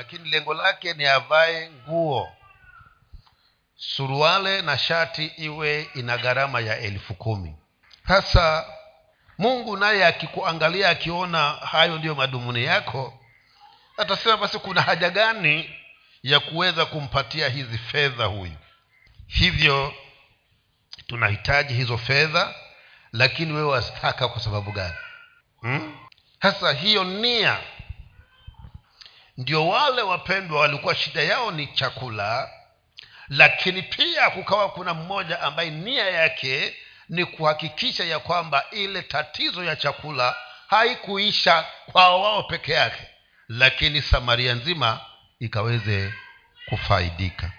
lakini lengo lake ni avae nguo suruale na shati iwe ina gharama ya elfu kumi. Sasa mungu naye akikuangalia akiona hayo ndiyo madhumuni yako atasema basi kuna haja gani ya kuweza kumpatia hizi fedha huyu? Hivyo tunahitaji hizo fedha lakini wewe wazitaka kwa sababu gani? Hmm? hiyo nia ndio wale wapendwa walikuwa shida yao ni chakula lakini pia kukawa kuna mmoja ambaye nia yake ni kuhakikisha ya kwamba ile tatizo ya chakula haikuisha kwa wao peke yake lakini samaria nzima ikaweze kufaidika.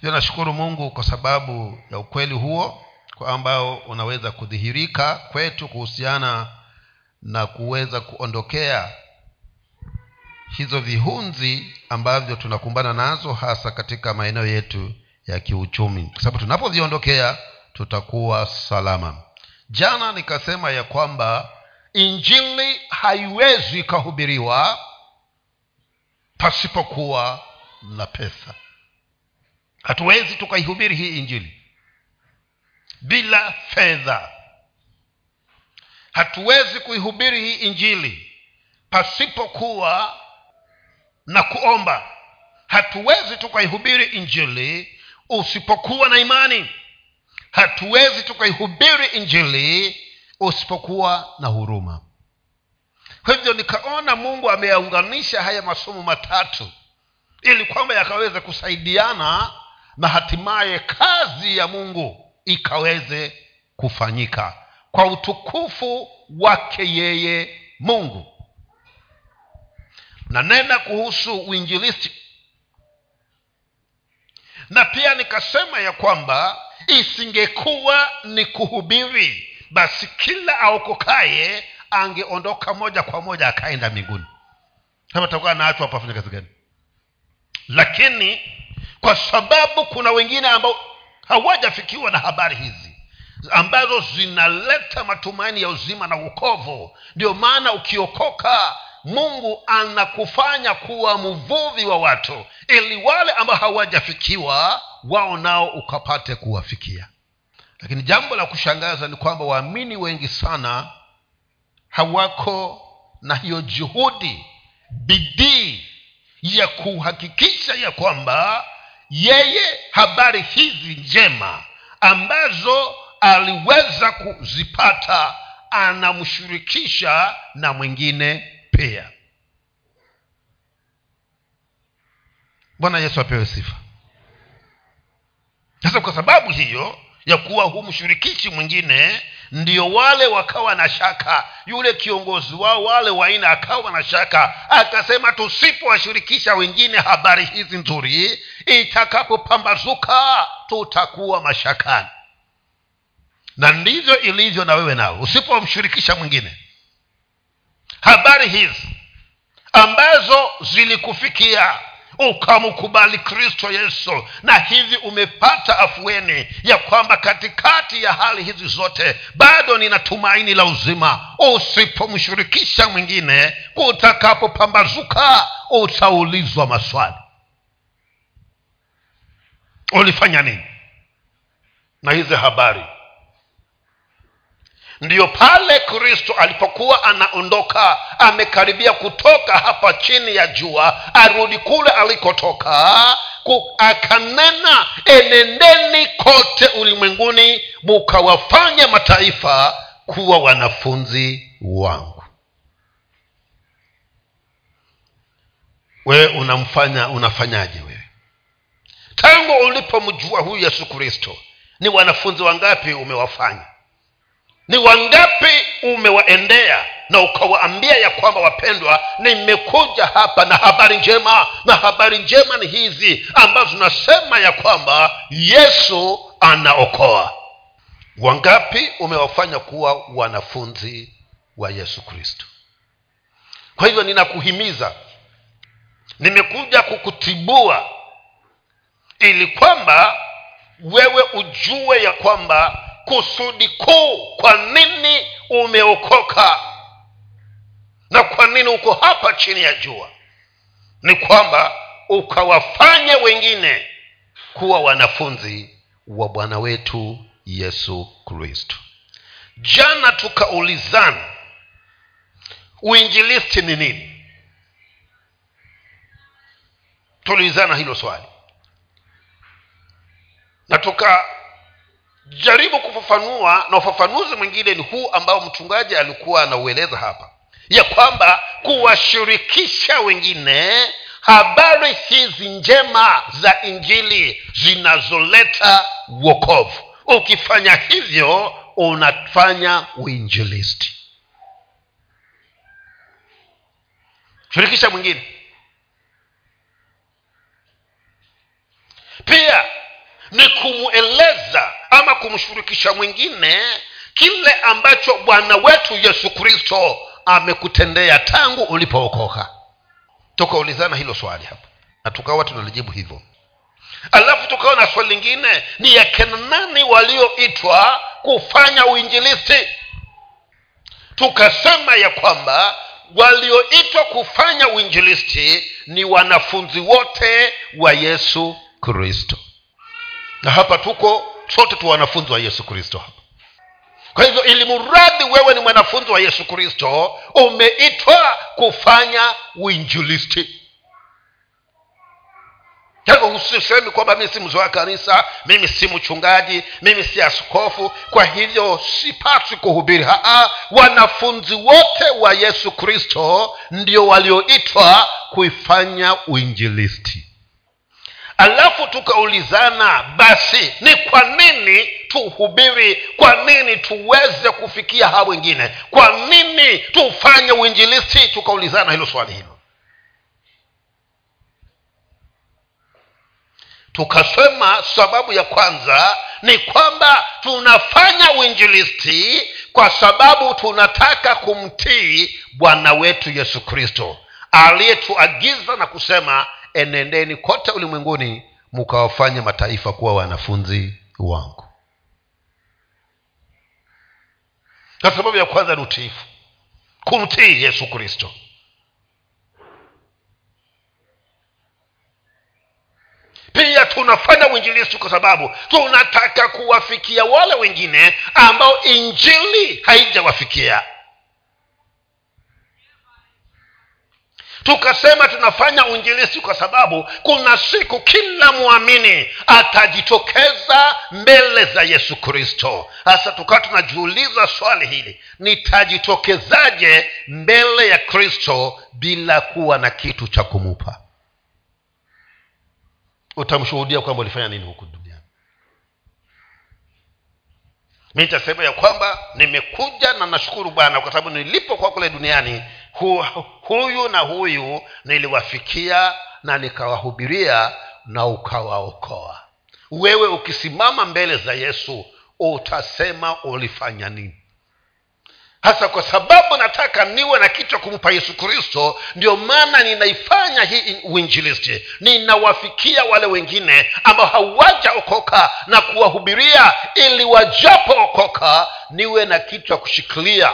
Hivyo nashukuru mungu kwa sababu ya ukweli huo kwa ambao unaweza kudhihirika kwetu kuhusiana na kuweza kuondokea hizo vihunzi ambavyo tunakumbana nazo hasa katika maeneo yetu ya kiuchumi. Kwa sababu tunapoviondokea tutakuwa salama. Jana nikasema ya kwamba injili haiwezi ikahubiriwa pasipokuwa na pesa. Hatuwezi tukaihubiri hii injili bila fedha. Hatuwezi kuihubiri hii injili pasipokuwa na kuomba. Hatuwezi tukaihubiri injili usipokuwa na imani. Hatuwezi tukaihubiri injili usipokuwa na huruma. Kwa hivyo nikaona mungu ameyaunganisha haya masomo matatu ili kwamba yakaweze kusaidiana na hatimaye kazi ya mungu ikaweze kufanyika kwa utukufu wake yeye mungu nanena kuhusu uinjilisti. Na pia nikasema ya kwamba isingekuwa ni kuhubiri basi kila aokokaye angeondoka moja kwa moja akaenda mbinguni. Kama takuwa naachwa hapa afanya kazi gani? Lakini kwa sababu kuna wengine ambao hawajafikiwa na habari hizi ambazo zinaleta matumaini ya uzima na ukovu ndio maana ukiokoka mungu anakufanya kuwa mvuvi wa watu ili wale ambao hawajafikiwa wao nao ukapate kuwafikia. Lakini jambo la kushangaza ni kwamba waamini wengi sana hawako na hiyo juhudi bidii ya kuhakikisha ya kwamba yeye habari hizi njema ambazo aliweza kuzipata anamshirikisha na mwingine pia. Bwana yesu apewe sifa. Sasa kwa sababu hiyo ya kuwa humshirikishi mwingine ndio wale wakawa na shaka. Yule kiongozi wao wale waina akawa na shaka akasema tusipowashirikisha wengine habari hizi nzuri itakapopambazuka tutakuwa mashakani. Na ndivyo ilivyo na wewe nao. Usipomshirikisha mwingine habari hizi ambazo zilikufikia ukamkubali kristo yesu na hivi umepata afueni ya kwamba katikati ya hali hizi zote bado nina tumaini la uzima. Usipomshirikisha mwingine kutakapopambazuka utaulizwa maswali. Ulifanya nini? Na hizi habari ndiyo pale kristo alipokuwa anaondoka amekaribia kutoka hapa chini ya jua arudi kule alikotoka akanena enendeni kote ulimwenguni mukawafanya mataifa kuwa wanafunzi wangu. Wewe unamfanya unafanyaje wewe? Tangu ulipomjua huyu yesu kristo ni wanafunzi wangapi umewafanya ni wangapi umewaendea na ukawaambia ya kwamba wapendwa nimekuja hapa na habari njema na habari njema ni hizi ambazo tunasema ya kwamba yesu anaokoa. Wangapi umewafanya kuwa wanafunzi wa yesu kristo? Kwa hivyo ninakuhimiza nimekuja kukutibua ili kwamba wewe ujue ya kwamba kusudi kuu. Kwa nini umeokoka? Na kwa nini uko hapa chini ya jua? Ni kwamba ukawafanya wengine kuwa wanafunzi wa bwana wetu yesu kristo. Jana tukaulizana uinjilisti ni nini? Tuliulizana hilo swali. Na tukajaribu kufafanua na ufafanuzi mwingine ni huu ambao mchungaji alikuwa anaueleza hapa. Ya kwamba kuwashirikisha wengine habari hizi njema za injili zinazoleta wokovu. Ukifanya hivyo unafanya uinjilisti. Shirikisha mwingine. Pia ni kumweleza ama kumshirikisha mwingine kile ambacho bwana wetu yesu kristo amekutendea tangu ulipookoka. Tukaulizana hilo swali hapa na tukawa tunalijibu hivyo. Alafu tukawa na swali lingine ni yakina nani walioitwa kufanya uinjilisti? Tukasema ya kwamba walioitwa kufanya uinjilisti ni wanafunzi wote wa yesu kristo na hapa tuko sote tu wanafunzi wa yesu kristo hapa. Kwa hivyo ili mradi wewe ni mwanafunzi wa yesu kristo umeitwa kufanya uinjilisti. Hivyo usisemi kwamba mimi si mzee kanisa mimi si mchungaji mimi si askofu. Kwa hivyo sipaswi kuhubiri. Haa wanafunzi wote wa yesu kristo ndio walioitwa kuifanya uinjilisti alafu tukaulizana basi ni kwa nini tuhubiri? Kwa nini tuweze kufikia haa wengine? Kwa nini tufanye uinjilisti? Tukaulizana hilo swali hilo. Tukasema sababu ya kwanza ni kwamba tunafanya uinjilisti kwa sababu tunataka kumtii bwana wetu yesu kristo aliyetuagiza na kusema enendeni kote ulimwenguni mukawafanya mataifa kuwa wanafunzi wangu. Kwa sababu ya kwanza ni utiifu. Kumtii yesu kristo. Pia tunafanya uinjilisti kwa sababu tunataka kuwafikia wale wengine ambao injili haijawafikia tukasema tunafanya uinjilisti kwa sababu kuna siku kila mwamini atajitokeza mbele za yesu kristo. Hasa tukawa tunajiuliza swali hili nitajitokezaje mbele ya kristo bila kuwa na kitu cha kumupa? Utamshuhudia kwamba ulifanya nini huku duniani mi nitasema ya kwamba nimekuja na nashukuru bwana kwa sababu nilipokuwa kule duniani hu, huyu na huyu niliwafikia na nikawahubiria na ukawaokoa. Wewe ukisimama mbele za yesu utasema ulifanya nini? Hasa kwa sababu nataka niwe na kichwa kumpa yesu kristo ndio maana ninaifanya hii uinjilisti ninawafikia wale wengine ambao hawajaokoka na kuwahubiria ili wajapookoka niwe na kichwa kushikilia.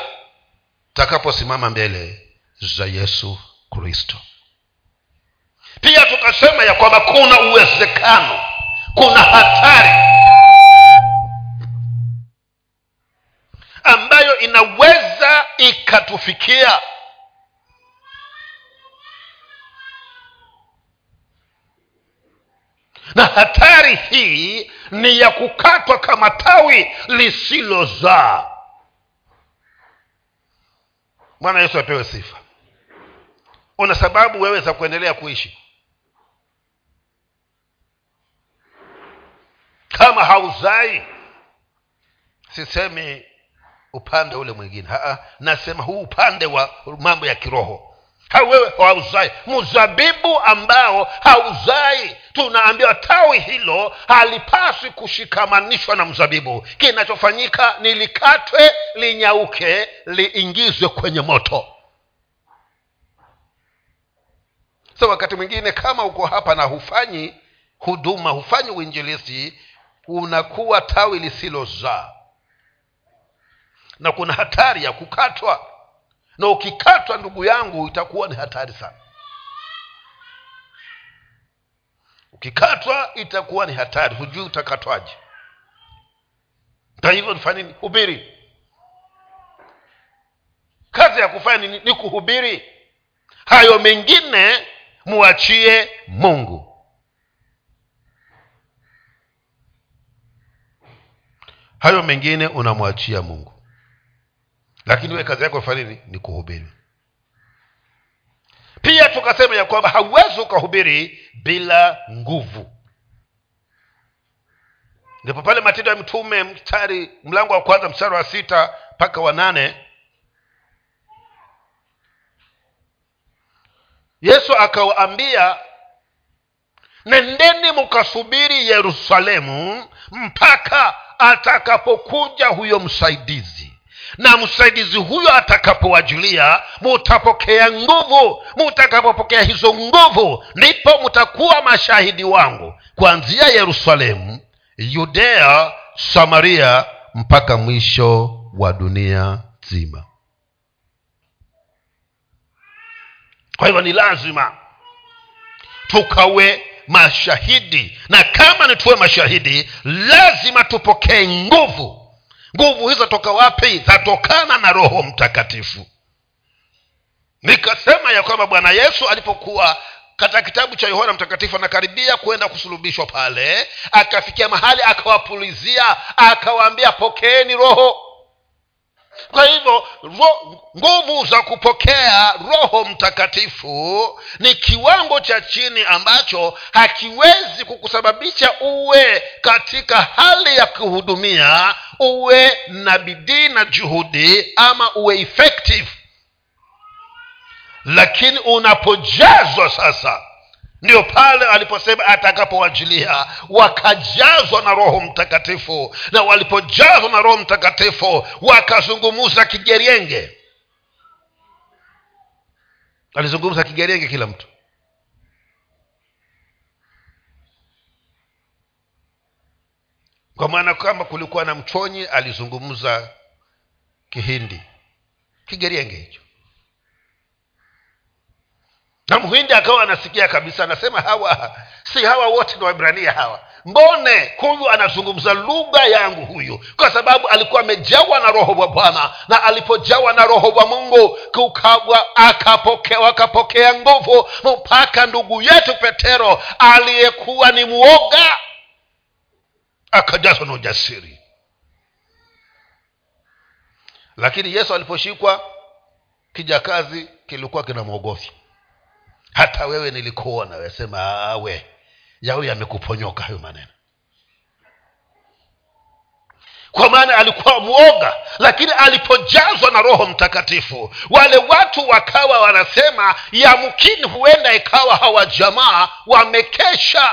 Takaposimama mbele za yesu kristo. Pia tukasema ya kwamba kuna uwezekano kuna hatari ambayo inaweza ikatufikia. Na hatari hii ni ya kukatwa kama tawi lisilozaa. Bwana yesu apewe sifa una sababu wewe za kuendelea kuishi. Kama hauzai sisemi upande ule mwingine. Nasema huu upande wa mambo ya kiroho. Wewe hauzai. Mzabibu ambao hauzai tunaambiwa tawi hilo halipaswi kushikamanishwa na mzabibu. Kinachofanyika ni likatwe linyauke liingizwe kwenye moto so wakati mwingine kama uko hapa na hufanyi huduma hufanyi uinjilisi unakuwa tawi lisilozaa. Na kuna hatari ya kukatwa. Na ukikatwa ndugu yangu itakuwa ni hatari sana. Ukikatwa itakuwa ni hatari. Hujui utakatwaje. Kwa hivyo nini? Hubiri. Kazi ya kufanya ni, ni kuhubiri. Hayo mengine muachie mungu. Hayo mengine unamwachia mungu. Lakini we kazi yako fanya nini? Ni kuhubiri. Pia tukasema ya kwamba hauwezi ukahubiri bila nguvu. Ndipo pale matendo ya mtume mstari mlango wa kwanza mstari wa sita mpaka wa nane yesu akawaambia nendeni mkasubiri yerusalemu mpaka atakapokuja huyo msaidizi. Na msaidizi huyo atakapowajulia mutapokea nguvu. Mutakapopokea hizo nguvu ndipo mutakuwa mashahidi wangu. Kuanzia yerusalemu yudea samaria mpaka mwisho wa dunia nzima kwa hivyo ni lazima tukawe mashahidi. Na kama ni tuwe mashahidi lazima tupokee nguvu. Nguvu hizo toka wapi? Zatokana na roho mtakatifu. Nikasema ya kwamba bwana yesu alipokuwa katika kitabu cha yohana mtakatifu anakaribia kwenda kusulubishwa pale akafikia mahali akawapulizia akawaambia pokeeni roho kwa hivyo nguvu za kupokea roho mtakatifu ni kiwango cha chini ambacho hakiwezi kukusababisha uwe katika hali ya kuhudumia uwe na bidii na juhudi ama uwe effective. Lakini unapojazwa sasa ndio pale aliposema atakapowajilia. Wakajazwa na roho mtakatifu. Na walipojazwa na roho mtakatifu wakazungumza kigerienge. Alizungumza kigerienge kila mtu. Kwa maana kama kulikuwa na mchonyi alizungumza kihindi. Kigerienge hicho na mhindi akawa anasikia kabisa anasema hawa si hawa wote ni waibrania hawa. Mbone huyu anazungumza lugha yangu huyu kwa sababu alikuwa amejawa na roho wa bwana na alipojawa na roho wa mungu kukagwa akapokea nguvu mpaka ndugu yetu petero aliyekuwa ni mwoga akajazwa na ujasiri. Lakini yesu aliposhikwa kijakazi kilikuwa kinamwogofya hata wewe nilikuona wesema awe yawe yamekuponyoka hayo maneno. Kwa maana alikuwa mwoga lakini alipojazwa na roho mtakatifu wale watu wakawa wanasema yamkini huenda ikawa hawa jamaa wamekesha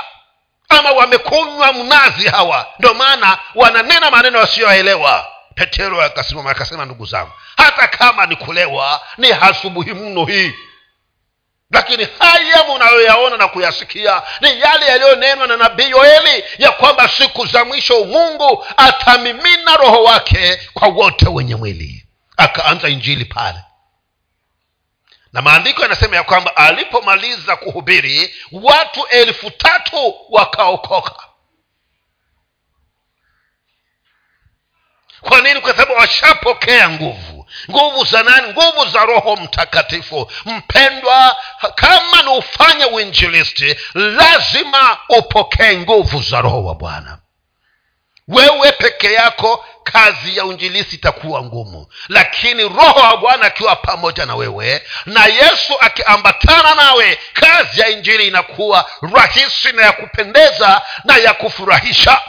ama wamekunywa mnazi hawa. Ndio maana wananena maneno yasiyoelewa. Petero akasimama akasema ndugu zangu hata kama ni kulewa ni hasubuhi mno hii lakini haya munayoyaona na kuyasikia ni yale yaliyonenwa na nabii yoeli ya kwamba siku za mwisho mungu atamimina roho wake kwa wote wenye mwili. Akaanza injili pale. Na maandiko yanasema ya kwamba alipomaliza kuhubiri watu elfu tatu wakaokoka. Kwa nini? Kwa sababu washapokea nguvu nguvu za nani? Nguvu za roho mtakatifu. Mpendwa kama ni ufanye uinjilisti lazima upokee nguvu za roho wa bwana. Wewe peke yako kazi ya uinjilisti itakuwa ngumu. Lakini roho wa bwana akiwa pamoja na wewe na yesu akiambatana nawe kazi ya injili inakuwa rahisi na ya kupendeza na ya kufurahisha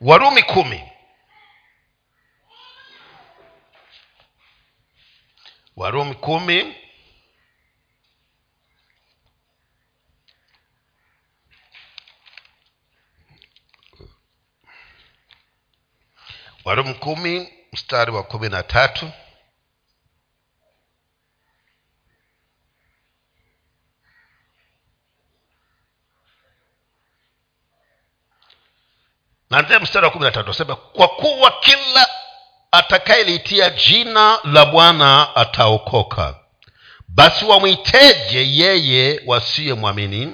warumi kumi. Warumi kumi. Warumi kumi mstari wa kumi na tatu naanzia mstari wa kumi na tatu asema kwa kuwa kila atakayeliitia jina la bwana ataokoka basi wamwiteje yeye wasiyemwamini?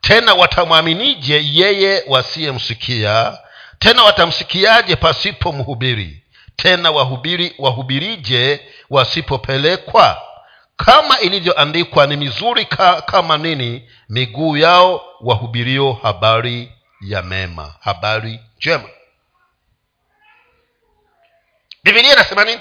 Tena watamwaminije yeye wasiyemsikia? Tena watamsikiaje pasipo mhubiri? Tena wahubiri wahubirije wasipopelekwa? Kama ilivyoandikwa ni mizuri ka, kama nini? Miguu yao wahubirio habari ya mema. Habari njema. Bibilia inasema nini?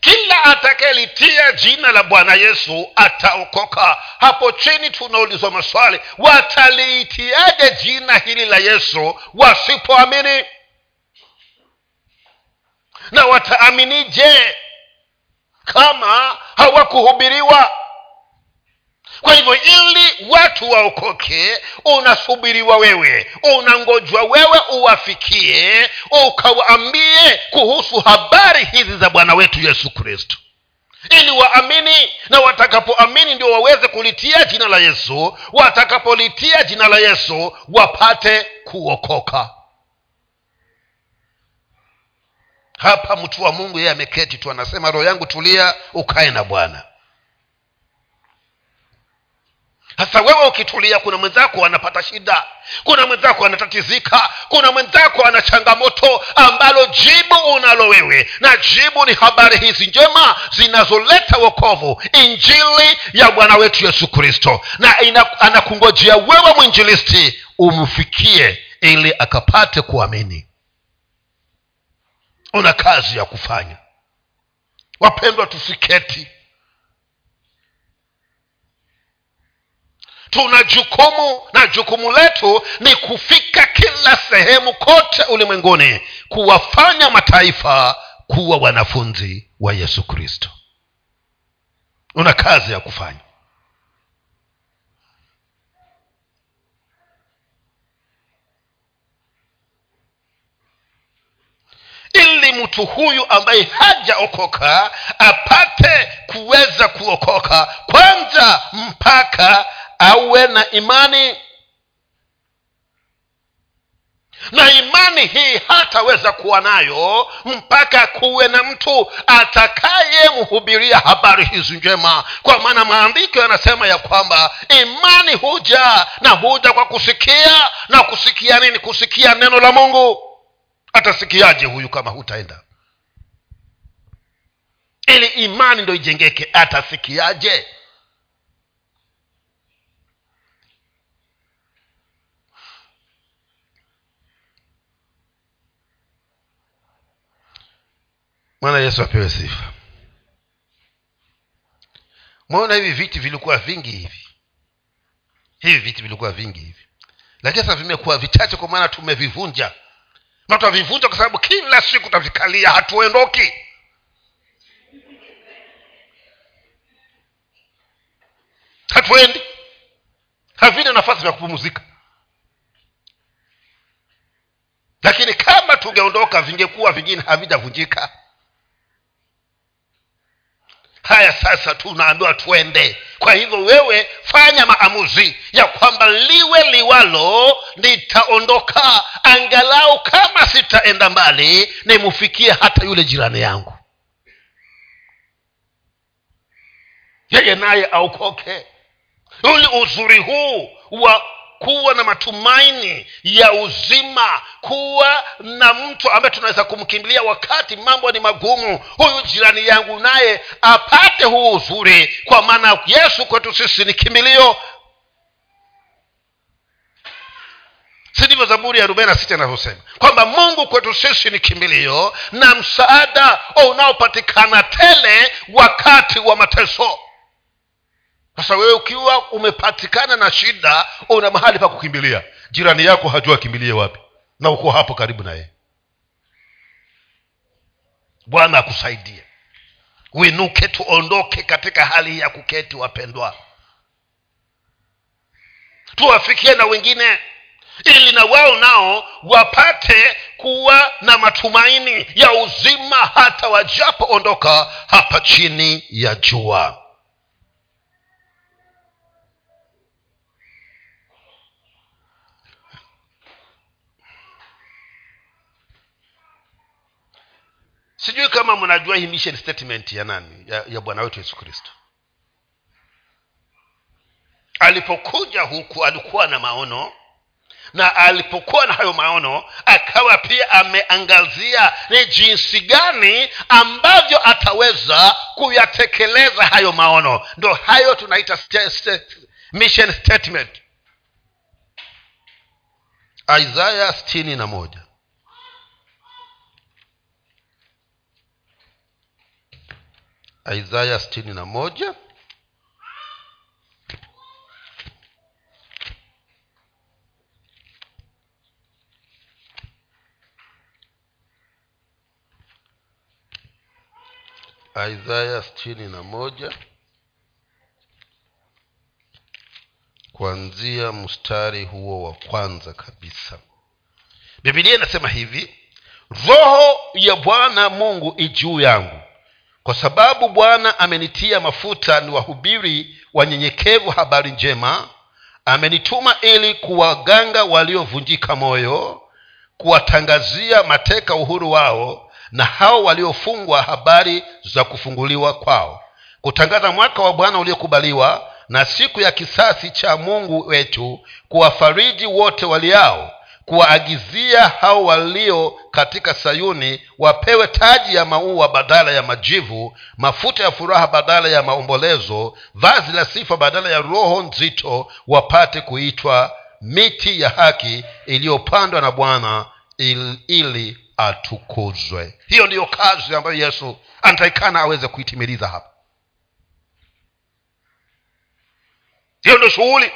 Kila atakayelitia jina la bwana yesu ataokoka. Hapo chini tunaulizwa maswali wataliitiaje jina hili la yesu wasipoamini? Na wataaminije kama hawakuhubiriwa kwa hivyo ili watu waokoke unasubiriwa wewe unangojwa wewe uwafikie ukawaambie kuhusu habari hizi za bwana wetu yesu kristo. Ili waamini na watakapoamini ndio waweze kulitia jina la yesu watakapolitia jina la yesu wapate kuokoka. Hapa mtu wa mungu yeye ameketi tu anasema roho yangu tulia ukae na bwana sasa wewe ukitulia kuna mwenzako anapata shida kuna mwenzako anatatizika kuna mwenzako ana changamoto ambalo jibu unalo wewe. Na jibu ni habari hizi njema zinazoleta wokovu injili ya bwana wetu yesu kristo. Na anakungojea wewe mwinjilisti umfikie ili akapate kuamini. Una kazi ya kufanya. Wapendwa tusiketi tuna jukumu na jukumu letu ni kufika kila sehemu kote ulimwenguni kuwafanya mataifa kuwa wanafunzi wa yesu kristo. Una kazi ya kufanya. Ili mtu huyu ambaye hajaokoka apate kuweza kuokoka kwanza mpaka awe na imani. Na imani hii hataweza kuwa nayo mpaka kuwe na mtu atakayemhubiria habari hizi njema. Kwa maana maandiko yanasema ya kwamba imani huja na huja kwa kusikia na kusikia nini? Kusikia neno la mungu. Atasikiaje huyu kama hutaenda? Ili imani ndo ijengeke atasikiaje mwana yesu apewe sifa. Mwaona hivi viti vilikuwa vingi hivi. Hivi viti vilikuwa vingi hivi. Lakini sasa vimekuwa vichache kwa maana tumevivunja. Na tutavivunja kwa sababu kila siku tutavikalia hatuendoki hatuendi. Havina nafasi vya kupumzika. Lakini kama tungeondoka vingekuwa vingine havijavunjika haya sasa tunaambiwa tuende kwa hivyo wewe fanya maamuzi ya kwamba liwe liwalo nitaondoka angalau kama sitaenda mbali nimfikie hata yule jirani yangu. Yeye naye aokoke. Uli uzuri huu wa kuwa na matumaini ya uzima kuwa na mtu ambaye tunaweza kumkimbilia wakati mambo ni magumu. Huyu jirani yangu naye apate huu uzuri kwa maana yesu kwetu sisi ni kimbilio. Si ndivyo zaburi ya arobaini na sita inavyosema? Kwamba mungu kwetu sisi ni kimbilio na msaada unaopatikana tele wakati wa mateso sasa wewe ukiwa umepatikana na shida una mahali pa kukimbilia. Jirani yako hajua akimbilie wapi na uko hapo karibu na yeye. Bwana akusaidie. Uinuke tuondoke katika hali ya kuketi wapendwa. Tuwafikie na wengine ili na wao nao wapate kuwa na matumaini ya uzima hata wajapoondoka hapa chini ya jua sijui kama mnajua hii mission statement ya nani? Ya, ya bwana wetu yesu kristo. Alipokuja huku alikuwa na maono na alipokuwa na hayo maono akawa pia ameangazia ni jinsi gani ambavyo ataweza kuyatekeleza hayo maono. Ndo hayo tunaita st- mission statement. Isaya sitini na moja isaya sitini na moja. Isaya sitini na moja. Kuanzia mstari huo wa kwanza kabisa. Bibilia inasema hivi roho ya bwana mungu ijuu yangu kwa sababu bwana amenitia mafuta ni wahubiri wanyenyekevu habari njema amenituma ili kuwaganga waliovunjika moyo kuwatangazia mateka uhuru wao na hao waliofungwa habari za kufunguliwa kwao. Kutangaza mwaka wa bwana uliokubaliwa na siku ya kisasi cha mungu wetu kuwafariji wote waliao kuwaagizia hao walio katika sayuni wapewe taji ya maua badala ya majivu mafuta ya furaha badala ya maombolezo vazi la sifa badala ya roho nzito wapate kuitwa miti ya haki iliyopandwa na bwana ili, ili atukuzwe. Hiyo ndiyo kazi ambayo yesu anatakikana aweze kuitimiliza hapa. Hiyo ndio shughuli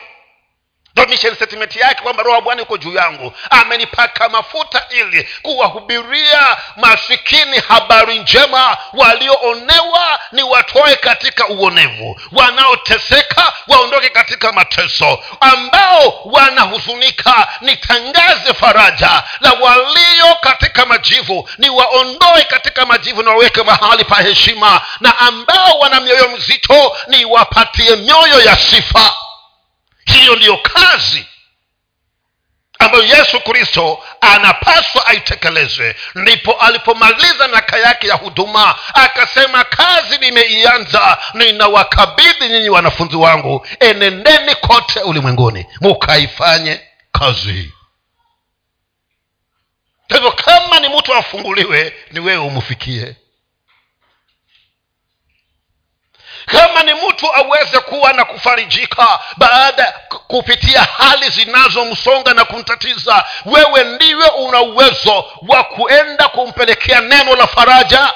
ndo statement yake kwamba roho wa bwana yuko juu yangu. Amenipaka mafuta ili kuwahubiria masikini habari njema. Walioonewa ni watoe katika uonevu. Wanaoteseka waondoke katika mateso. Ambao wanahuzunika nitangaze faraja. Na walio katika majivu ni waondoe katika majivu na waweke mahali pa heshima. Na ambao wana mioyo mzito ni wapatie mioyo ya sifa hiyo ndiyo kazi ambayo yesu kristo anapaswa aitekeleze ndipo alipomaliza miaka yake ya huduma akasema kazi nimeianza ninawakabidhi nyinyi wanafunzi wangu. Enendeni kote ulimwenguni mukaifanye kazi. Hii kwa hivyo kama ni mtu afunguliwe ni wewe umfikie kama ni mtu aweze kuwa na kufarijika baada kupitia hali zinazomsonga na kumtatiza wewe ndiwe una uwezo wa kuenda kumpelekea neno la faraja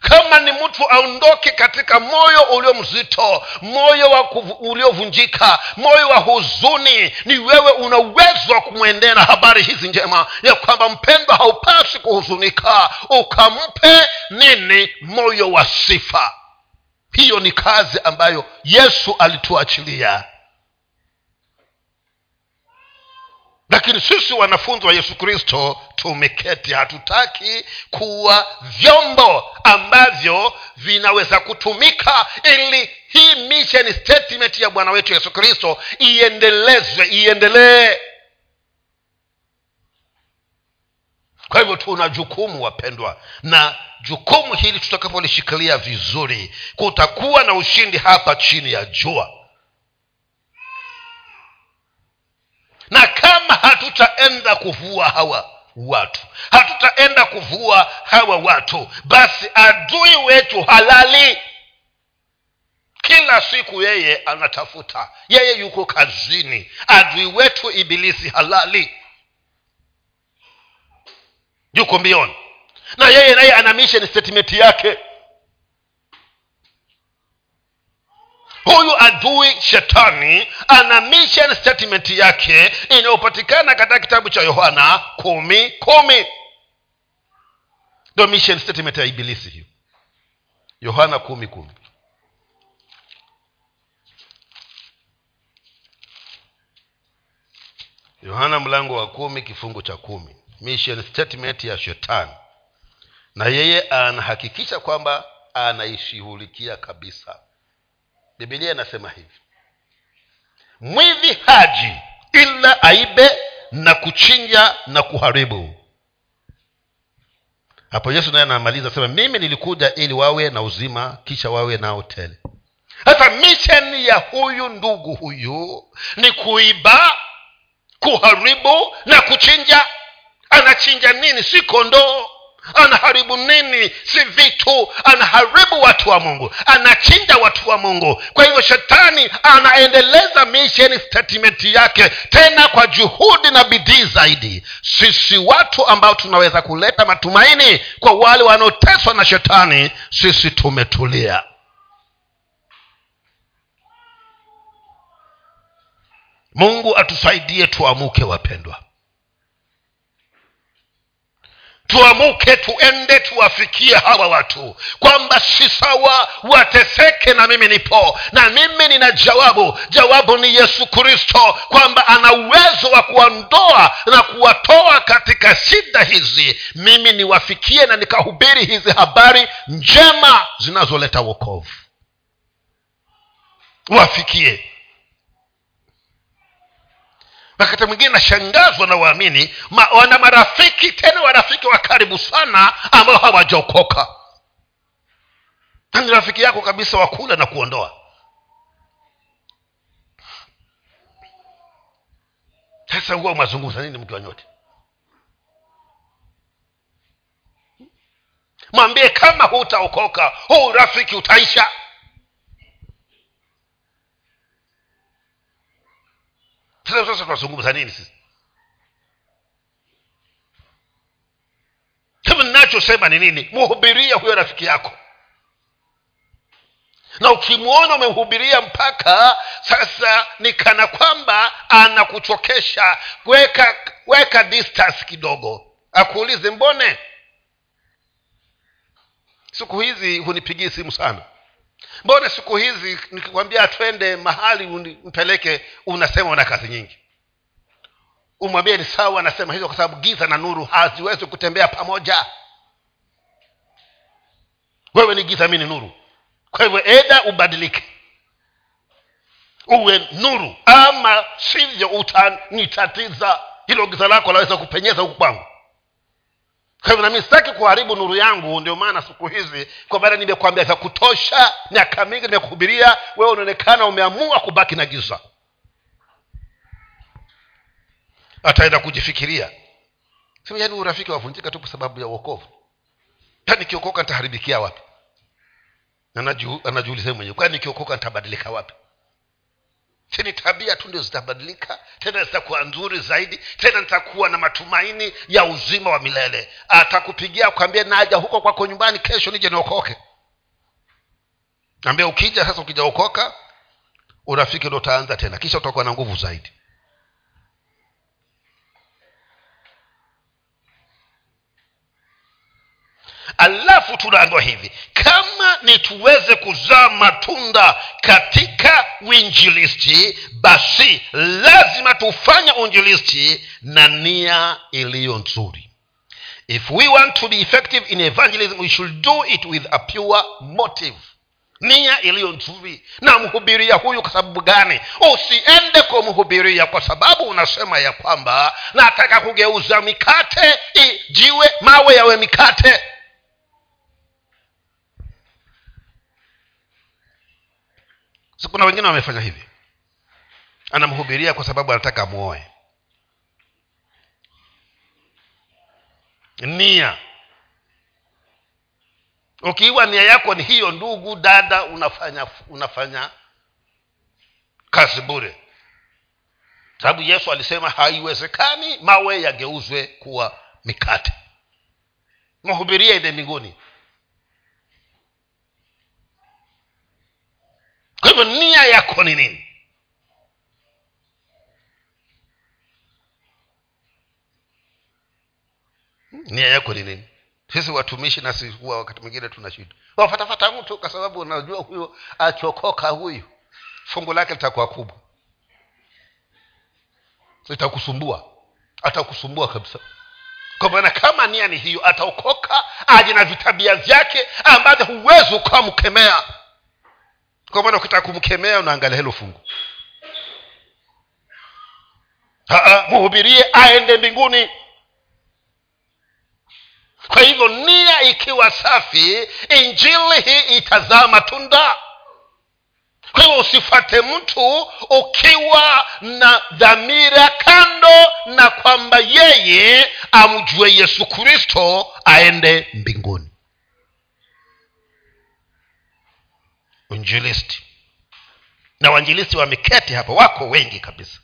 kama ni mtu aondoke katika moyo ulio mzito moyo wa uliovunjika moyo wa huzuni ni wewe una uwezo wa kumwendea na habari hizi njema ya kwamba mpendwa haupasi kuhuzunika. Ukampe nini? Moyo wa sifa. Hiyo ni kazi ambayo yesu alituachilia lakini sisi wanafunzi wa yesu kristo tumeketi hatutaki kuwa vyombo ambavyo vinaweza kutumika ili hii mission statement ya bwana wetu yesu kristo iendelezwe iendelee. Kwa hivyo tuna jukumu wapendwa na jukumu hili tutakapolishikilia vizuri kutakuwa na ushindi hapa chini ya jua na kama hatutaenda kuvua hawa watu hatutaenda kuvua hawa watu basi adui wetu halali. Kila siku yeye anatafuta yeye yuko kazini adui wetu ibilisi halali. Yuko mbioni. Na yeye naye ana mission statement yake huyu adui shetani ana mission statement yake inayopatikana katika kitabu cha yohana kumi kumi. Ndo mission statement ya ibilisi hiyo. Yohana kumi kumi. Yohana mlango wa kumi kifungu cha kumi. Mission statement ya shetani. Na yeye anahakikisha kwamba anaishughulikia kabisa bibilia inasema hivi. Mwivi haji ila aibe na kuchinja na kuharibu. Hapo yesu naye anamaliza sema mimi nilikuja ili wawe na uzima kisha wawe nao tele. Sasa misheni ya huyu ndugu huyu ni kuiba kuharibu na kuchinja. Anachinja nini? Si kondoo anaharibu nini? Si vitu. Anaharibu watu wa mungu. Anachinja watu wa mungu. Kwa hivyo shetani anaendeleza mission statement yake tena kwa juhudi na bidii zaidi. Sisi watu ambao tunaweza kuleta matumaini kwa wale wanaoteswa na shetani sisi tumetulia. Mungu atusaidie tuamuke wapendwa tuamuke tuende tuwafikie hawa watu. Kwamba si sawa wateseke na mimi nipo. Na mimi nina jawabu. Jawabu ni yesu kristo kwamba ana uwezo wa kuondoa na kuwatoa katika shida hizi. Mimi niwafikie na nikahubiri hizi habari njema zinazoleta wokovu. Wafikie wakati mwingine nashangazwa na waamini ma, wana marafiki tena warafiki wa karibu sana ambao hawajaokoka. Ni rafiki yako kabisa wakula na kuondoa. Sasa huwa mazungumza nini mkiwa nyote? Mwambie kama hutaokoka huu urafiki utaisha sasa sasa tunazungumza nini sisi? Sema ninachosema ni nini? Mhubiria huyo rafiki yako. Na ukimwona umemhubiria mpaka sasa ni kana kwamba anakuchokesha. Weka weka distance kidogo. Akuulize mbone? Siku hizi hunipigii simu sana mbona siku hizi nikikwambia twende mahali mpeleke unasema una kazi nyingi. Umwambie ni sawa anasema hizo kwa sababu giza na nuru haziwezi kutembea pamoja. Wewe ni giza mi ni nuru. Kwa hivyo eda ubadilike. Uwe nuru. Ama sivyo utanitatiza hilo giza lako laweza kupenyeza huku kwangu kwa hivyo nami sitaki kuharibu nuru yangu ndio maana siku hizi kwa maana nimekwambia vya kutosha miaka mingi nimekuhubiria wewe unaonekana umeamua kubaki na giza. Ataenda kujifikiria. Sema yaani urafiki wavunjika tu kwa sababu ya uokovu kwani nikiokoka nitaharibikia wapi? Anajiuliza mwenyewe kwani nikiokoka nitabadilika wapi teni tabia tu ndio zitabadilika tena zitakuwa nzuri zaidi tena nitakuwa na matumaini ya uzima wa milele. Atakupigia kwambia naja huko kwako nyumbani kesho nije niokoke. Ambia ukija sasa ukijaokoka urafiki ndo utaanza tena kisha utakuwa na nguvu zaidi alafu tunaambiwa hivi kama ni tuweze kuzaa matunda katika uinjilisti basi lazima tufanye uinjilisti na nia iliyo nzuri. If we want to be effective in evangelism we should do it with a pure motive. Nia iliyo nzuri. Na mhubiria huyu kwa sababu gani? Usiende kumhubiria kwa sababu unasema ya kwamba nataka kugeuza mikate ijiwe mawe yawe mikate so kuna wengine wamefanya hivi. Anamhubiria kwa sababu anataka amwoe nia. Ukiiwa nia yako ni hiyo ndugu dada unafanya unafanya kazi bure. Sababu yesu alisema haiwezekani mawe yageuzwe kuwa mikate. Mahubiria ende mbinguni kwa hivyo nia yako ni nini? Nia yako ni nini? Sisi watumishi nasi huwa wakati mwingine tuna shida. Wafatafata mtu kwa sababu unajua huyo achokoka huyu fungu lake litakuwa kubwa. Litakusumbua. Atakusumbua kabisa. Kwa maana kama nia ni hiyo ataokoka aje na vitabia vyake ambavyo huwezi ukamkemea kwa maana ukitaka kumkemea unaangalia hilo fungu. Muhubirie aende mbinguni. Kwa kwa hivyo nia ikiwa safi injili hii itazaa matunda. Kwa hivyo usifate mtu ukiwa na dhamira kando na kwamba yeye amjue yesu kristo aende mbinguni uinjilisti. Na wainjilisti wameketi hapa wako wengi kabisa.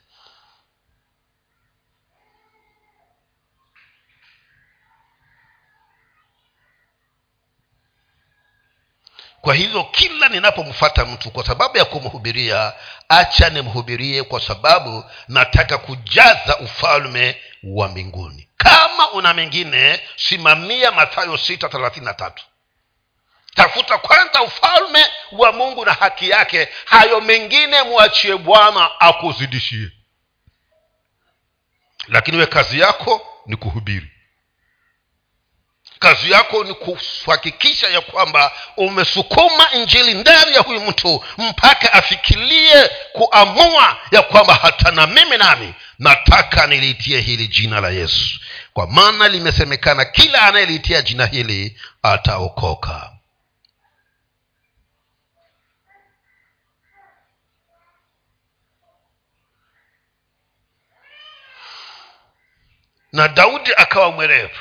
Kwa hivyo kila ninapomfata mtu kwa sababu ya kumhubiria acha nimhubirie kwa sababu nataka kujaza ufalme wa mbinguni. Kama una mengine simamia mathayo sita thelathini na tatu tafuta kwanza ufalme wa mungu na haki yake. Hayo mengine mwachie bwana akuzidishie. Lakini we kazi yako ni kuhubiri. Kazi yako ni kuhakikisha ya kwamba umesukuma injili ndani ya huyu mtu mpaka afikirie kuamua ya kwamba hata na mimi nami nataka niliitie hili jina la yesu. Kwa maana limesemekana kila anayeliitia jina hili ataokoka na daudi akawa mwerevu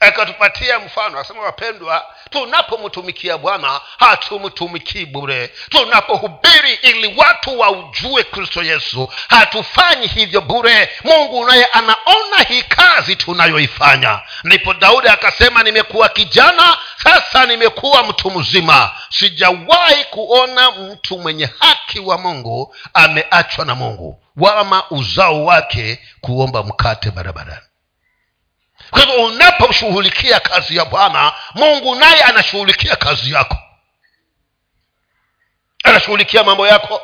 akatupatia mfano asema wapendwa tunapomtumikia bwana hatumtumikii bure. Tunapohubiri ili watu waujue kristo yesu hatufanyi hivyo bure. Mungu naye anaona hii kazi tunayoifanya. Ndipo daudi akasema nimekuwa kijana sasa nimekuwa mtu mzima. Sijawahi kuona mtu mwenye haki wa mungu ameachwa na mungu wama uzao wake kuomba mkate barabarani kwa hivyo unaposhughulikia kazi ya bwana mungu naye anashughulikia kazi yako. Anashughulikia mambo yako.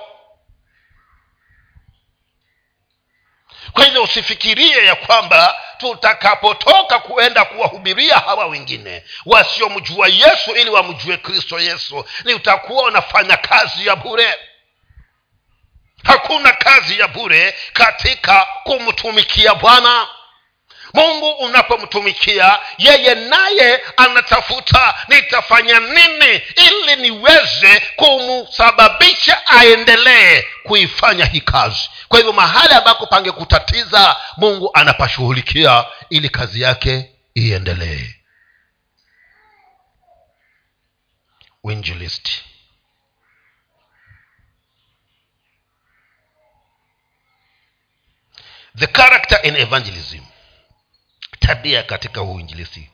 Kwa hivyo usifikirie ya kwamba tutakapotoka kuenda kuwahubiria hawa wengine wasiomjua yesu ili wamjue kristo yesu ni utakuwa unafanya kazi ya bure. Hakuna kazi ya bure katika kumtumikia bwana mungu unapomtumikia yeye naye anatafuta nitafanya nini ili niweze kumsababisha aendelee kuifanya hii kazi. Kwa hivyo mahali ambako pangekutatiza mungu anapashughulikia ili kazi yake iendelee. Winjilist the character in evangelism tabia katika uinjilisi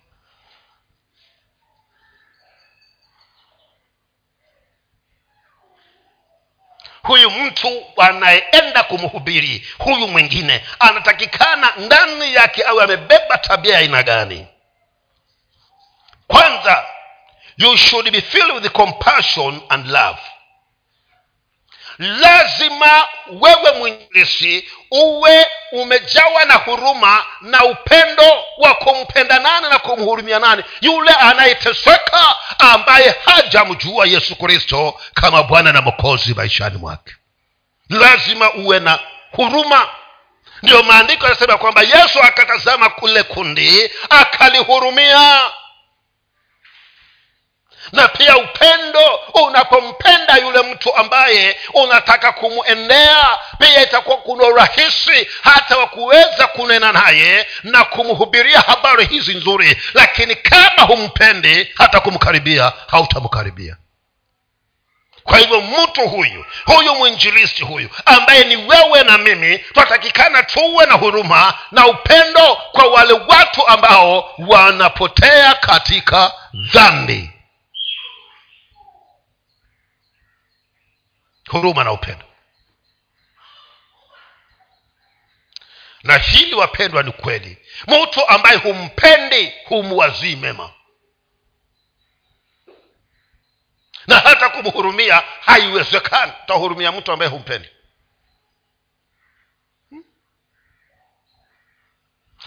huyu mtu anayeenda kumhubiri huyu mwingine anatakikana ndani yake awe amebeba tabia aina gani? Kwanza you should be filled with compassion and love lazima wewe mwinjilisi uwe umejawa na huruma na upendo wa kumpenda nani na kumhurumia nani. Yule anayeteseka ambaye hajamjua yesu kristo kama bwana na mokozi maishani mwake. Lazima uwe na huruma. Ndiyo maandiko yanasema kwamba yesu akatazama kule kundi akalihurumia na pia upendo unapompenda yule mtu ambaye unataka kumwendea pia itakuwa kuna urahisi hata wa kuweza kunena naye na kumhubiria habari hizi nzuri. Lakini kama humpendi hata kumkaribia hautamkaribia. Kwa hivyo mtu huyu huyu mwinjilisti huyu ambaye ni wewe na mimi twatakikana tuwe na huruma na upendo kwa wale watu ambao wanapotea katika dhambi huruma na upendo. Na hili wapendwa ni kweli. Mtu ambaye humpendi humwazii mema. Na hata kumhurumia haiwezekani. Utahurumia mtu ambaye humpendi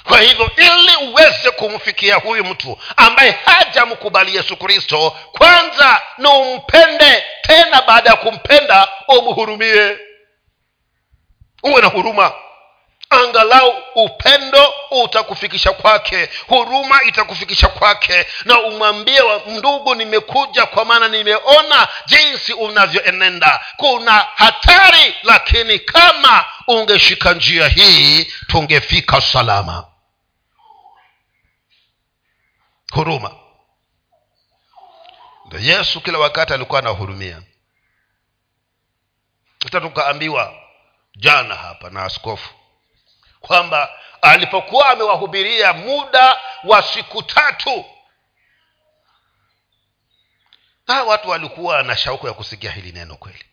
kwa hivyo ili uweze kumfikia huyu mtu ambaye hajamkubali yesu kristo kwanza ni umpende tena baada ya kumpenda umhurumie. Uwe na huruma. Angalau upendo utakufikisha kwake huruma itakufikisha kwake na umwambie ndugu nimekuja kwa maana nimeona jinsi unavyoenenda. Kuna hatari lakini kama ungeshika njia hii tungefika salama huruma. Ndo yesu kila wakati alikuwa anahurumia. Hata tukaambiwa jana hapa na askofu kwamba alipokuwa amewahubiria muda wa siku tatu na watu walikuwa na shauku ya kusikia hili neno kweli.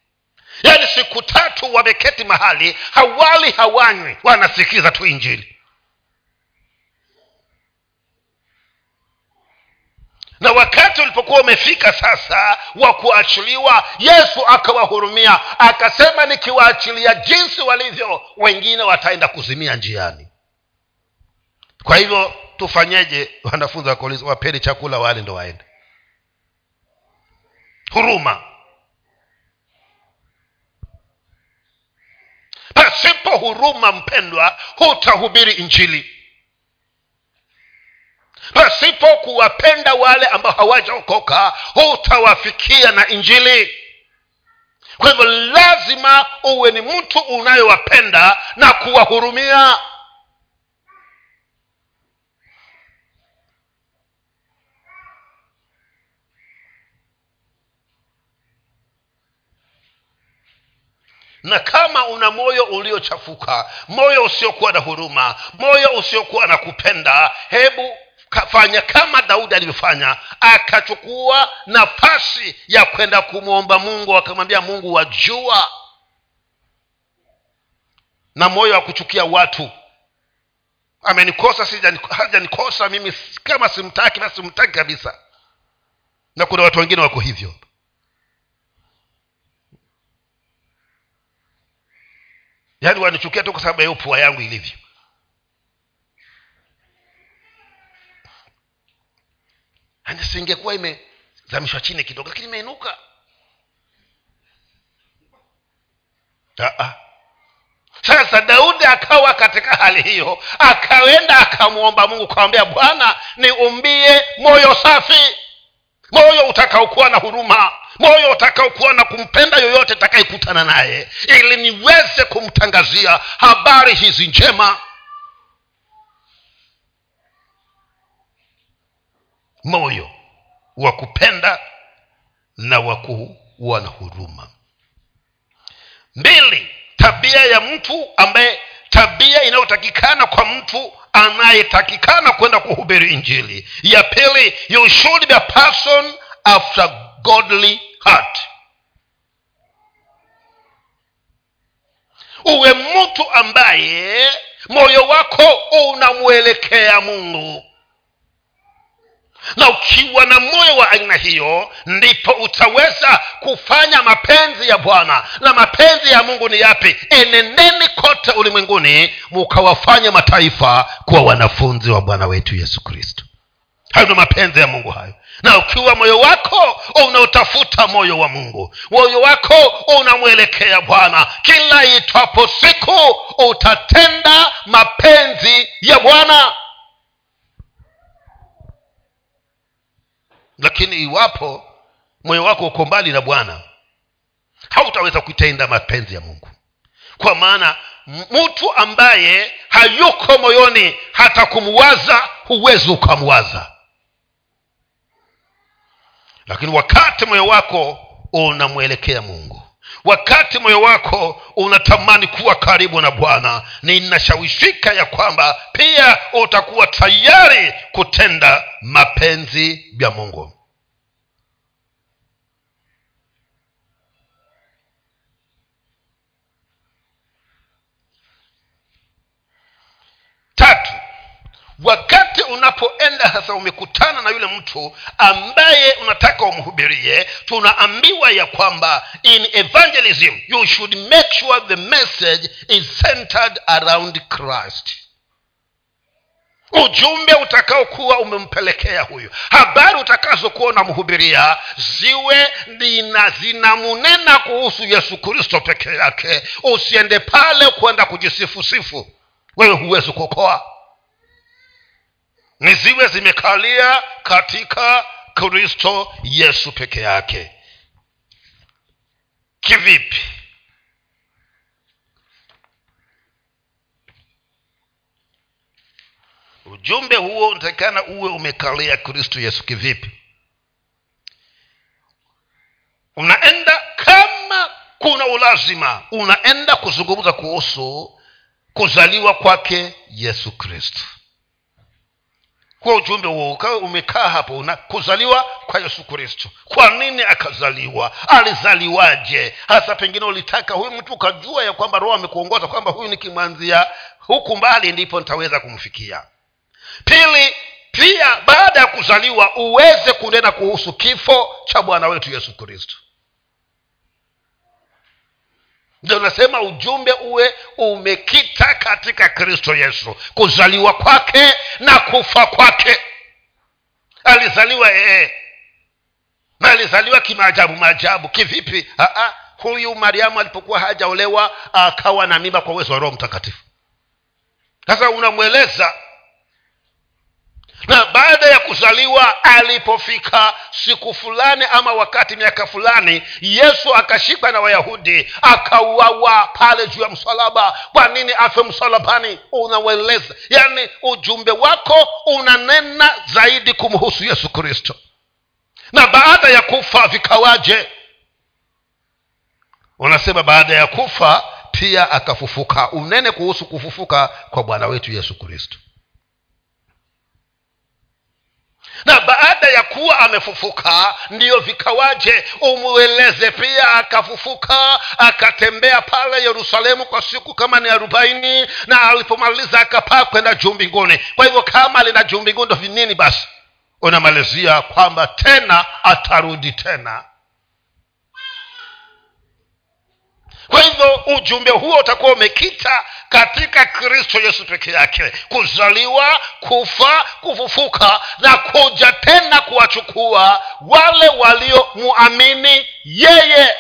Yaani siku tatu wameketi mahali hawali hawanywi wanasikiza tu injili na wakati ulipokuwa umefika sasa wa kuachiliwa yesu akawahurumia akasema nikiwaachilia jinsi walivyo wengine wataenda kuzimia njiani. Kwa hivyo tufanyeje? Wanafunzi wakauliza wapeni chakula wale ndo waende. Huruma. Pasipo huruma mpendwa hutahubiri injili pasipo kuwapenda wale ambao hawajaokoka hutawafikia na injili. Kwa hivyo lazima uwe ni mtu unayewapenda na kuwahurumia. Na kama una moyo uliochafuka moyo usiokuwa na huruma moyo usiokuwa na kupenda hebu kafanya kama daudi alivyofanya akachukua nafasi ya kwenda kumwomba mungu akamwambia mungu wajua na moyo wa kuchukia watu. Amenikosa hajanikosa mimi kama simtaki basi simtaki kabisa. Na kuna watu wengine wako hivyo. Yaani wanichukia tu kwa sababu ya hiyo pua yangu ilivyo yaani singekuwa imezamishwa chini kidogo lakini imeinuka. Sasa daudi akawa katika hali hiyo akaenda akamwomba mungu kawambia bwana niumbie moyo safi moyo utakaokuwa na huruma moyo utakaokuwa na kumpenda yoyote takayekutana naye ili niweze kumtangazia habari hizi njema moyo wa kupenda na wa kuwa na huruma. Mbili tabia ya mtu ambaye tabia inayotakikana kwa mtu anayetakikana kwenda kuhubiri injili. Ya pili you should be a person after godly heart. Uwe mtu ambaye moyo wako unamwelekea mungu na ukiwa na moyo wa aina hiyo ndipo utaweza kufanya mapenzi ya bwana. Na mapenzi ya mungu ni yapi? Enendeni kote ulimwenguni mukawafanya mataifa kuwa wanafunzi wa bwana wetu yesu kristo. Hayo ndo mapenzi ya mungu hayo. Na ukiwa moyo wako unaotafuta moyo wa mungu moyo wako unamwelekea bwana. Kila itwapo siku utatenda mapenzi ya bwana lakini iwapo moyo wako uko mbali na bwana hautaweza kutenda mapenzi ya mungu. Kwa maana mtu ambaye hayuko moyoni hata kumwaza huwezi ukamwaza. Lakini wakati moyo wako unamwelekea mungu wakati moyo wako unatamani kuwa karibu na bwana ninashawishika ya kwamba pia utakuwa tayari kutenda mapenzi ya mungu tatu wakati unapoenda sasa umekutana na yule mtu ambaye unataka umhubirie tunaambiwa ya kwamba in evangelism you should make sure the message is centered around christ. Ujumbe utakaokuwa umempelekea huyu habari utakazokuwa unamhubiria ziwe zinamunena kuhusu yesu kristo peke yake. Usiende pale kwenda kujisifusifu wewe huwezi kuokoa ni ziwe zimekalia katika kristo yesu peke yake. Kivipi? Ujumbe huo unatakikana uwe umekalia kristo yesu kivipi? Unaenda kama kuna ulazima unaenda kuzungumza kuhusu kuzaliwa kwake yesu kristo kwa ujumbe huo umekaa hapo una kuzaliwa kwa yesu kristo. Kwa nini akazaliwa? Alizaliwaje? Hasa pengine ulitaka huyu mtu ukajua ya kwamba roho amekuongoza kwamba huyu nikimwanzia huku mbali ndipo nitaweza kumfikia. Pili pia baada ya kuzaliwa uweze kunena kuhusu kifo cha bwana wetu yesu kristo ndio nasema ujumbe uwe umekita katika kristo yesu. Kuzaliwa kwake na kufa kwake. Alizaliwa ee na alizaliwa kimaajabu maajabu. Kivipi? Aa, huyu mariamu alipokuwa hajaolewa akawa na mimba kwa uwezo wa roho mtakatifu. Sasa unamweleza na baada ya kuzaliwa alipofika siku fulani ama wakati miaka fulani yesu akashikwa na wayahudi akauawa pale juu ya msalaba. Kwa nini afe msalabani? Unaweleza. Yaani ujumbe wako unanena zaidi kumhusu yesu kristo. Na baada ya kufa vikawaje? Unasema baada ya kufa pia akafufuka. Unene kuhusu kufufuka kwa bwana wetu yesu kristo na baada ya kuwa amefufuka ndiyo vikawaje? Umweleze pia akafufuka akatembea pale yerusalemu kwa siku kama ni arobaini na alipomaliza akapaa kwenda juu mbinguni. Kwa hivyo kama lina juu mbinguni ndo vinini basi? Unamalizia kwamba tena atarudi tena kwa hivyo ujumbe huo utakuwa umekita katika kristo yesu peke yake. Kuzaliwa kufa kufufuka na kuja tena kuwachukua wale waliomuamini yeye.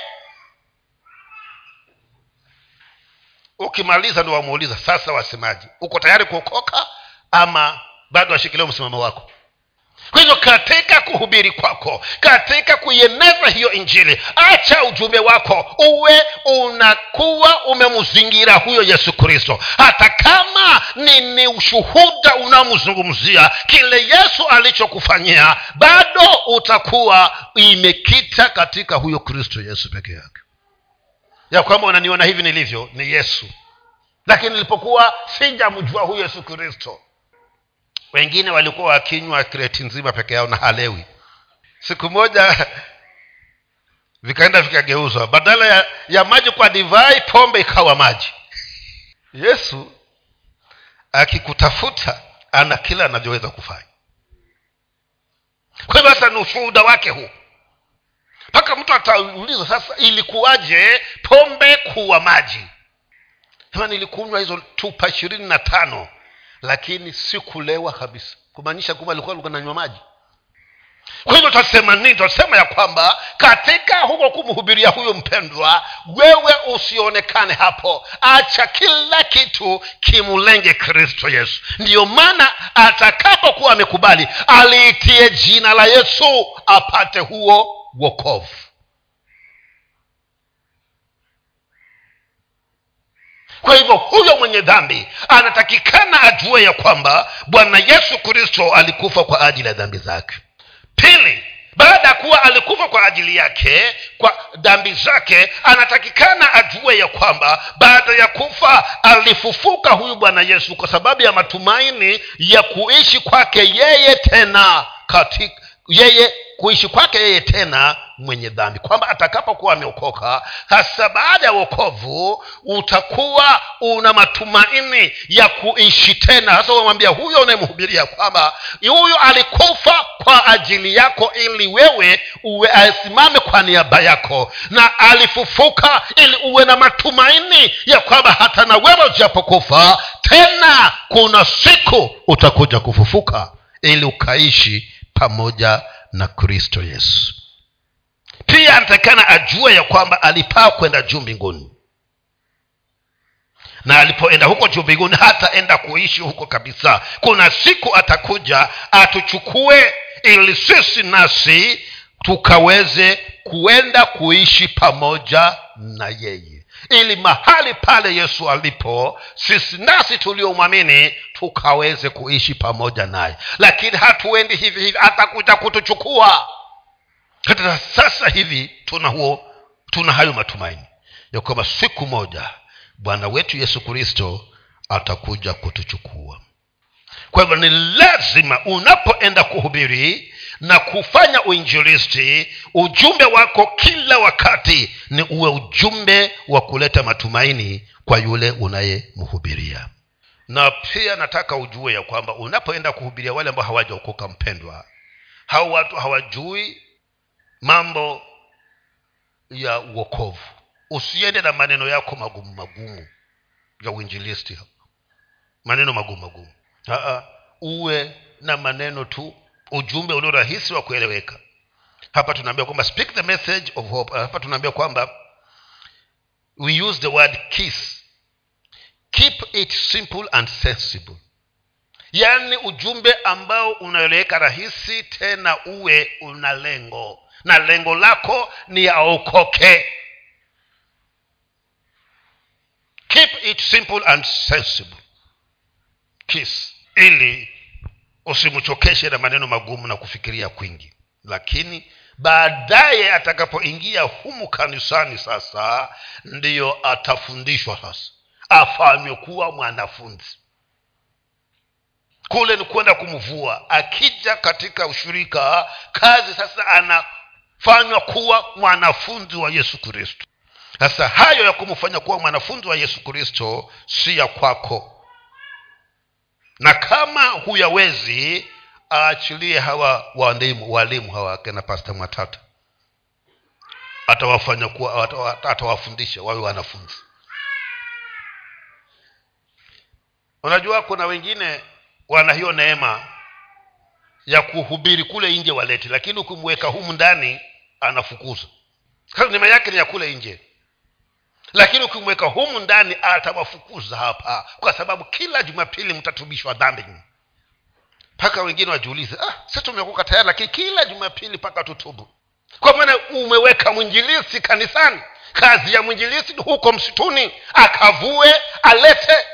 Ukimaliza ndo wamuuliza sasa wasemaji uko tayari kuokoka ama bado washikilia msimamo wako kwa hivyo katika kuhubiri kwako katika kuieneza hiyo injili. Acha ujumbe wako uwe unakuwa umemzingira huyo yesu kristo. Hata kama ni ni ushuhuda unaomzungumzia kile yesu alichokufanyia bado utakuwa imekita katika huyo kristo yesu peke yake. Ya kwamba unaniona hivi nilivyo ni yesu. Lakini nilipokuwa sijamjua huyo yesu kristo wengine walikuwa wakinywa kreti nzima peke yao na halewi. Siku moja vikaenda vikageuzwa. Badala ya, ya maji kwa divai pombe ikawa maji. Yesu akikutafuta ana kila anavyoweza kufanya. Kwa hivyo sasa ni ushuhuda wake huu. Mpaka mtu atauliza sasa ilikuwaje pombe kuwa maji? Sema nilikunywa hizo tupa ishirini na tano lakini si kulewa kabisa. Kumaanisha kwamba alikuwa nanywa maji. Kwa hivyo twasema nini? Twasema ya kwamba katika huko kumhubiria huyo mpendwa wewe usionekane hapo. Acha kila kitu kimlenge kristo yesu. Ndiyo maana atakapokuwa amekubali aliitie jina la yesu apate huo wokovu kwa hivyo huyo mwenye dhambi anatakikana ajue ya kwamba bwana yesu kristo alikufa kwa ajili ya dhambi zake. Pili baada ya kuwa alikufa kwa ajili yake kwa dhambi zake anatakikana ajue ya kwamba baada ya kufa alifufuka huyu bwana yesu kwa sababu ya matumaini ya kuishi kwake yeye tena katika yeye kuishi kwake yeye tena mwenye dhambi. Kwamba atakapokuwa ameokoka hasa baada ya uokovu utakuwa una matumaini ya kuishi tena. Hasa unamwambia huyo unayemhubiria kwamba huyo alikufa kwa ajili yako ili wewe uwe asimame kwa niaba yako. Na alifufuka ili uwe na matumaini ya kwamba hata na wewe ujapokufa tena kuna siku utakuja kufufuka ili ukaishi pamoja na kristo yesu pia anatakikana ajue ya kwamba alipaa kwenda juu mbinguni. Na alipoenda huko juu mbinguni hataenda kuishi huko kabisa. Kuna siku atakuja atuchukue ili sisi nasi tukaweze kuenda kuishi pamoja na yeye. Ili mahali pale yesu alipo sisi nasi tuliomwamini tukaweze kuishi pamoja naye. Lakini hatuendi hivi hivi atakuja kutuchukua hata sasa hivi tuna huo tuna hayo matumaini ya kwamba siku moja bwana wetu yesu kristo atakuja kutuchukua. Kwa hivyo ni lazima unapoenda kuhubiri na kufanya uinjilisti ujumbe wako kila wakati ni uwe ujumbe wa kuleta matumaini kwa yule unayemhubiria. Na pia nataka ujue ya kwamba unapoenda kuhubiria wale ambao hawajaokoka mpendwa hao watu hawajui mambo ya uokovu usiende na maneno yako magumu magumu ya uinjilisti maneno magumu magumu. Uwe na maneno tu ujumbe ulio rahisi wa kueleweka. Hapa tunaambia kwamba speak the message of hope. Hapa tunaambia kwamba we use the word kiss. Keep it simple and sensible. Yaani ujumbe ambao unaeleweka rahisi tena uwe una lengo na lengo lako ni aokoke. Keep it simple and sensible. Kiss. Ili usimchokeshe na maneno magumu na kufikiria kwingi. Lakini baadaye atakapoingia humu kanisani sasa ndiyo atafundishwa sasa. Afanywe kuwa mwanafunzi. Kule ni kwenda kumvua. Akija katika ushirika kazi sasa anafanywa kuwa mwanafunzi wa yesu kristo. Sasa hayo ya kumfanya kuwa mwanafunzi wa yesu kristo si ya kwako. Na kama huyawezi aachilie hawa walimu walimu hawa akina pasta mwatata. Atawafanya kuwa atawafundisha wawe wanafunzi. Unajua kuna wengine wana hiyo neema ya kuhubiri kule nje walete lakini ukimweka humu ndani anafukuza. Neema yake ni ya kule nje. Lakini ukimweka humu ndani atawafukuza hapa. Kwa sababu kila jumapili mtatubishwa dhambi. Mpaka wengine wajiulize ah, si tumeokoka tayari lakini kila jumapili mpaka tutubu. Kwa maana umeweka mwinjilisi kanisani. Kazi ya mwinjilisi huko msituni. Akavue alete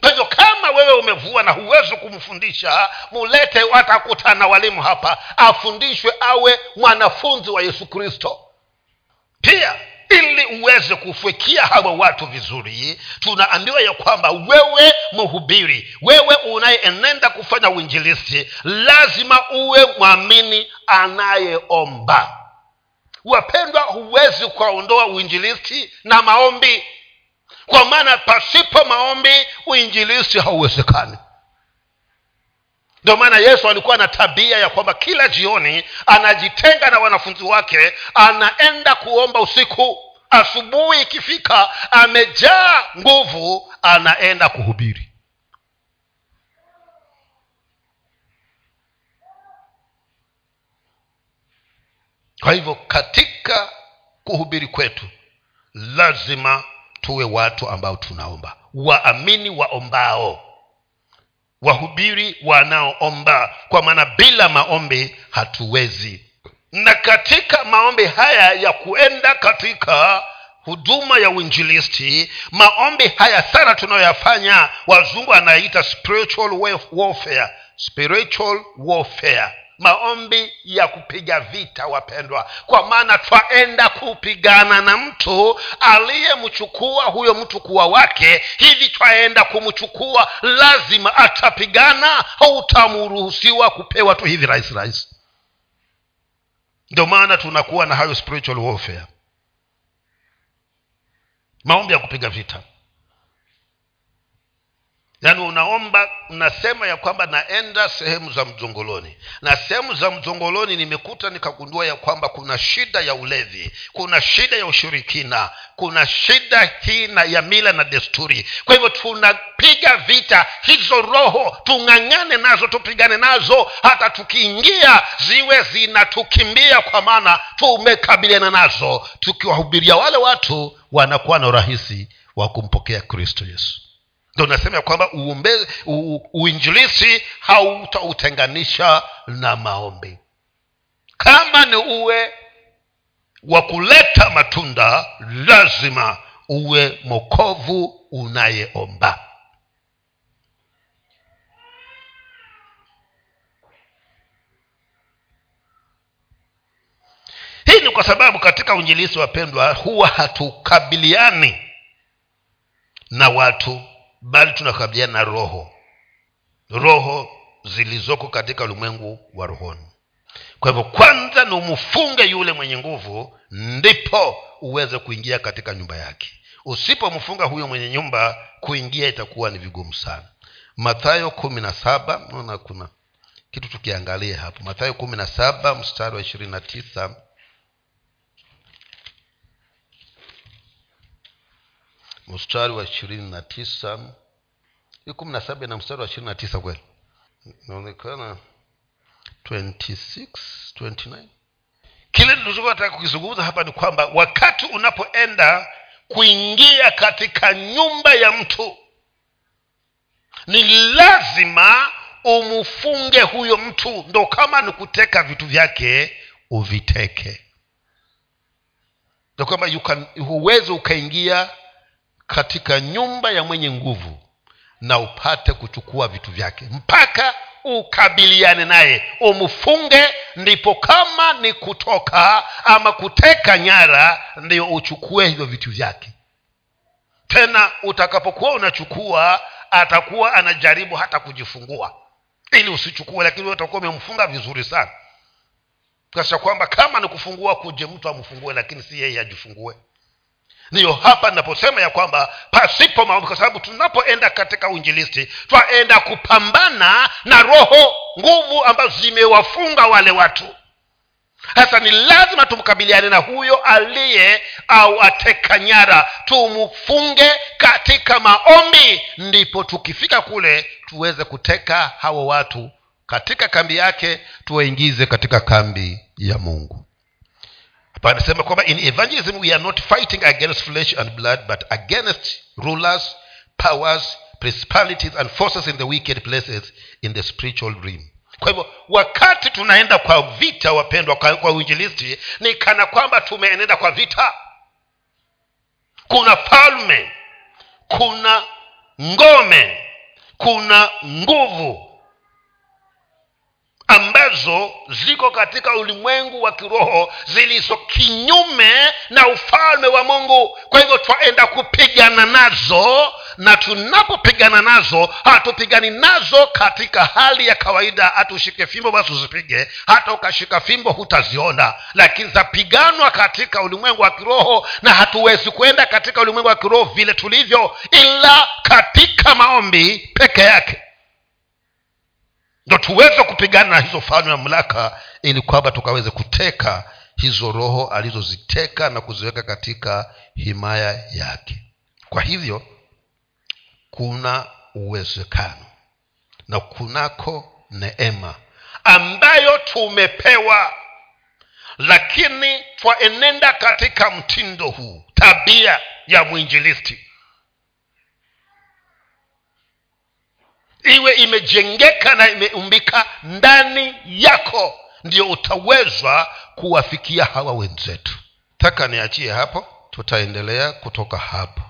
kwa hivyo kama wewe umevua na huwezi kumfundisha mulete watakutana walimu hapa afundishwe awe mwanafunzi wa yesu kristo. Pia ili uweze kufikia hawa watu vizuri tunaambiwa ya kwamba wewe mhubiri wewe unayeenenda kufanya uinjilisti lazima uwe mwamini anayeomba. Wapendwa huwezi ukaondoa uinjilisti na maombi kwa maana pasipo maombi uinjilisti hauwezekani. Ndio maana yesu alikuwa na tabia ya kwamba kila jioni anajitenga na wanafunzi wake anaenda kuomba usiku. Asubuhi ikifika amejaa nguvu anaenda kuhubiri. Kwa hivyo katika kuhubiri kwetu lazima tuwe watu ambao tunaomba. Waamini waombao. Wahubiri wanaoomba. Kwa maana bila maombi hatuwezi. Na katika maombi haya ya kuenda katika huduma ya uinjilisti maombi haya sana tunayoyafanya wazungu anaita spiritual warfare. Spiritual warfare maombi ya kupiga vita wapendwa. Kwa maana twaenda kupigana na mtu aliyemchukua huyo mtu kuwa wake. Hivi twaenda kumchukua lazima atapigana hautamruhusiwa kupewa tu hivi rahisi rahisi ndio maana tunakuwa na hayo spiritual warfare. Maombi ya kupiga vita yaani unaomba unasema ya kwamba naenda sehemu za mjongoloni na sehemu za mjongoloni nimekuta nikagundua ya kwamba kuna shida ya ulevi kuna shida ya ushirikina kuna shida hii na ya mila na desturi. Kwa hivyo tunapiga vita hizo roho tung'ang'ane nazo tupigane nazo hata tukiingia ziwe zinatukimbia kwa maana tumekabiliana nazo. Tukiwahubiria wale watu wanakuwa na urahisi wa kumpokea kristo yesu ndo nasema ya kwamba uinjilisi hautautenganisha na maombi. Kama ni uwe wa kuleta matunda lazima uwe mokovu unayeomba. Hii ni kwa sababu katika uinjilisi wapendwa huwa hatukabiliani na watu bali tunakabiliana na roho. Roho zilizoko katika ulimwengu wa rohoni. Kwa hivyo kwanza ni umfunge yule mwenye nguvu ndipo uweze kuingia katika nyumba yake. Usipomfunga huyo mwenye nyumba kuingia itakuwa ni vigumu sana. Mathayo kumi na saba naona kuna kitu tukiangalia hapo. Mathayo kumi na saba mstari wa ishirini na tisa mstari wa ishirini na tisa. Hii kumi na saba na mstari wa ishirini na tisa kweli? Inaonekana 26 29 kile nilichotaka kukizungumza hapa ni kwamba wakati unapoenda kuingia katika nyumba ya mtu ni lazima umfunge huyo mtu. Ndo kama ni kuteka vitu vyake uviteke. Ndo kwamba huwezi ukaingia katika nyumba ya mwenye nguvu na upate kuchukua vitu vyake. Mpaka ukabiliane naye umfunge ndipo kama ni kutoka ama kuteka nyara ndio uchukue hivyo vitu vyake. Tena utakapokuwa unachukua atakuwa anajaribu hata kujifungua. Ili usichukue lakini utakuwa umemfunga vizuri sana. Kasha kwamba kama ni kufungua kuje mtu amfungue lakini si yeye ajifungue ndiyo hapa ninaposema ya kwamba pasipo maombi kwa sababu tunapoenda katika uinjilisti twaenda kupambana na roho nguvu ambazo zimewafunga wale watu. Sasa ni lazima tumkabiliane na huyo aliye au ateka nyara. Tumfunge katika maombi ndipo tukifika kule tuweze kuteka hawa watu katika kambi yake tuwaingize katika kambi ya mungu panasema kwamba in evangelism we are not fighting against flesh and blood but against rulers powers principalities and forces in the wicked places in the spiritual realm. Kwa hivyo wakati tunaenda kwa vita wapendwa kwa, kwa uinjilisti ni kana kwamba tumeenenda kwa vita. Kuna falme kuna ngome kuna nguvu ambazo ziko katika ulimwengu wa kiroho zilizo kinyume na ufalme wa mungu. Kwa hivyo twaenda kupigana nazo na tunapopigana nazo hatupigani nazo katika hali ya kawaida. Hata ushike fimbo basi usipige hata ukashika fimbo hutaziona. Lakini zapiganwa katika ulimwengu wa kiroho na hatuwezi kwenda katika ulimwengu wa kiroho vile tulivyo ila katika maombi peke yake ndo tuweze kupigana na hizo falme mamlaka ili kwamba tukaweze kuteka hizo roho alizoziteka na kuziweka katika himaya yake. Kwa hivyo kuna uwezekano na kunako neema ambayo tumepewa lakini twaenenda katika mtindo huu tabia ya mwinjilisti iwe imejengeka na imeumbika ndani yako ndio utawezwa kuwafikia hawa wenzetu. Taka niachie hapo tutaendelea kutoka hapo